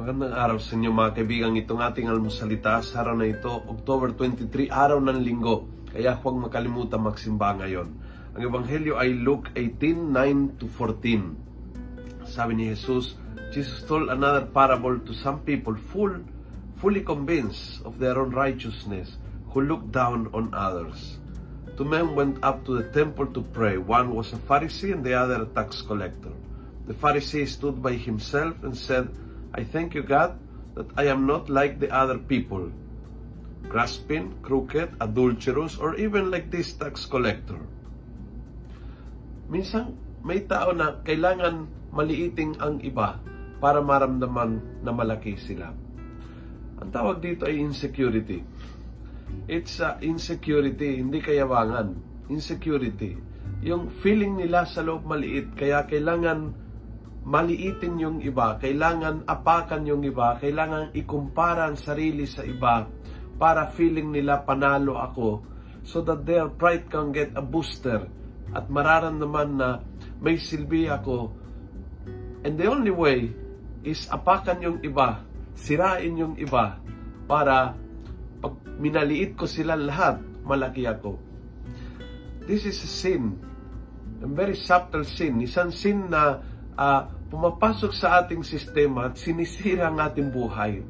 Magandang araw sa inyo mga kaibigan. Itong ating almusalita sa araw na ito, October 23, araw ng linggo. Kaya huwag makalimutan magsimba ngayon. Ang Ebanghelyo ay Luke 18, 9 to 14. Sabi ni Jesus, Jesus told another parable to some people full, fully convinced of their own righteousness, who looked down on others. Two men went up to the temple to pray. One was a Pharisee and the other a tax collector. The Pharisee stood by himself and said, I thank you, God, that I am not like the other people, grasping, crooked, adulterous, or even like this tax collector. Minsan, may tao na kailangan maliiting ang iba para maramdaman na malaki sila. Ang tawag dito ay insecurity. It's uh, insecurity, hindi kayawangan. Insecurity. Yung feeling nila sa loob maliit, kaya kailangan maliitin yung iba, kailangan apakan yung iba, kailangan ikumpara ang sarili sa iba para feeling nila panalo ako so that their pride can get a booster at mararamdaman na may silbi ako. And the only way is apakan yung iba, sirain yung iba para pag minaliit ko sila lahat, malaki ako. This is a sin. A very subtle sin. Isang sin na uh, pumapasok sa ating sistema at sinisira ang ating buhay.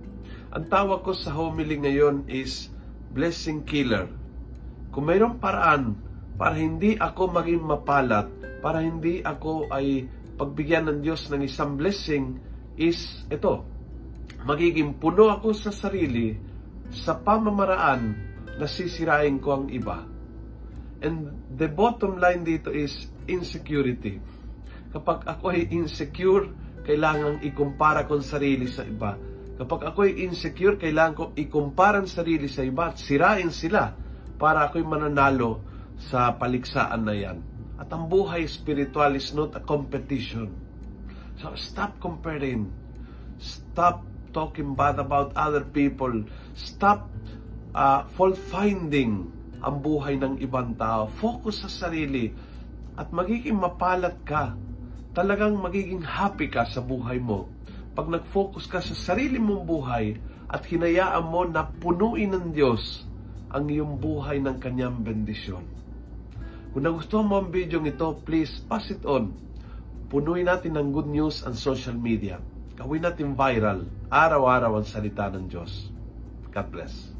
Ang tawag ko sa homily ngayon is blessing killer. Kung mayroong paraan para hindi ako maging mapalat, para hindi ako ay pagbigyan ng Diyos ng isang blessing is ito. Magiging puno ako sa sarili sa pamamaraan na sisirain ko ang iba. And the bottom line dito is insecurity Kapag ako ay insecure, kailangan ikumpara ko sarili sa iba. Kapag ako ay insecure, kailangan ko ikumpara sarili sa iba at sirain sila para ako'y mananalo sa paliksaan na yan. At ang buhay spiritual is not a competition. So stop comparing. Stop talking bad about other people. Stop uh, fault-finding ang buhay ng ibang tao. Focus sa sarili at magiging mapalat ka talagang magiging happy ka sa buhay mo pag nag-focus ka sa sarili mong buhay at hinayaan mo na punuin ng Diyos ang iyong buhay ng kanyang bendisyon. Kung nagustuhan mo ang video ito, please pass it on. Punuin natin ng good news ang social media. Gawin natin viral, araw-araw ang salita ng Diyos. God bless.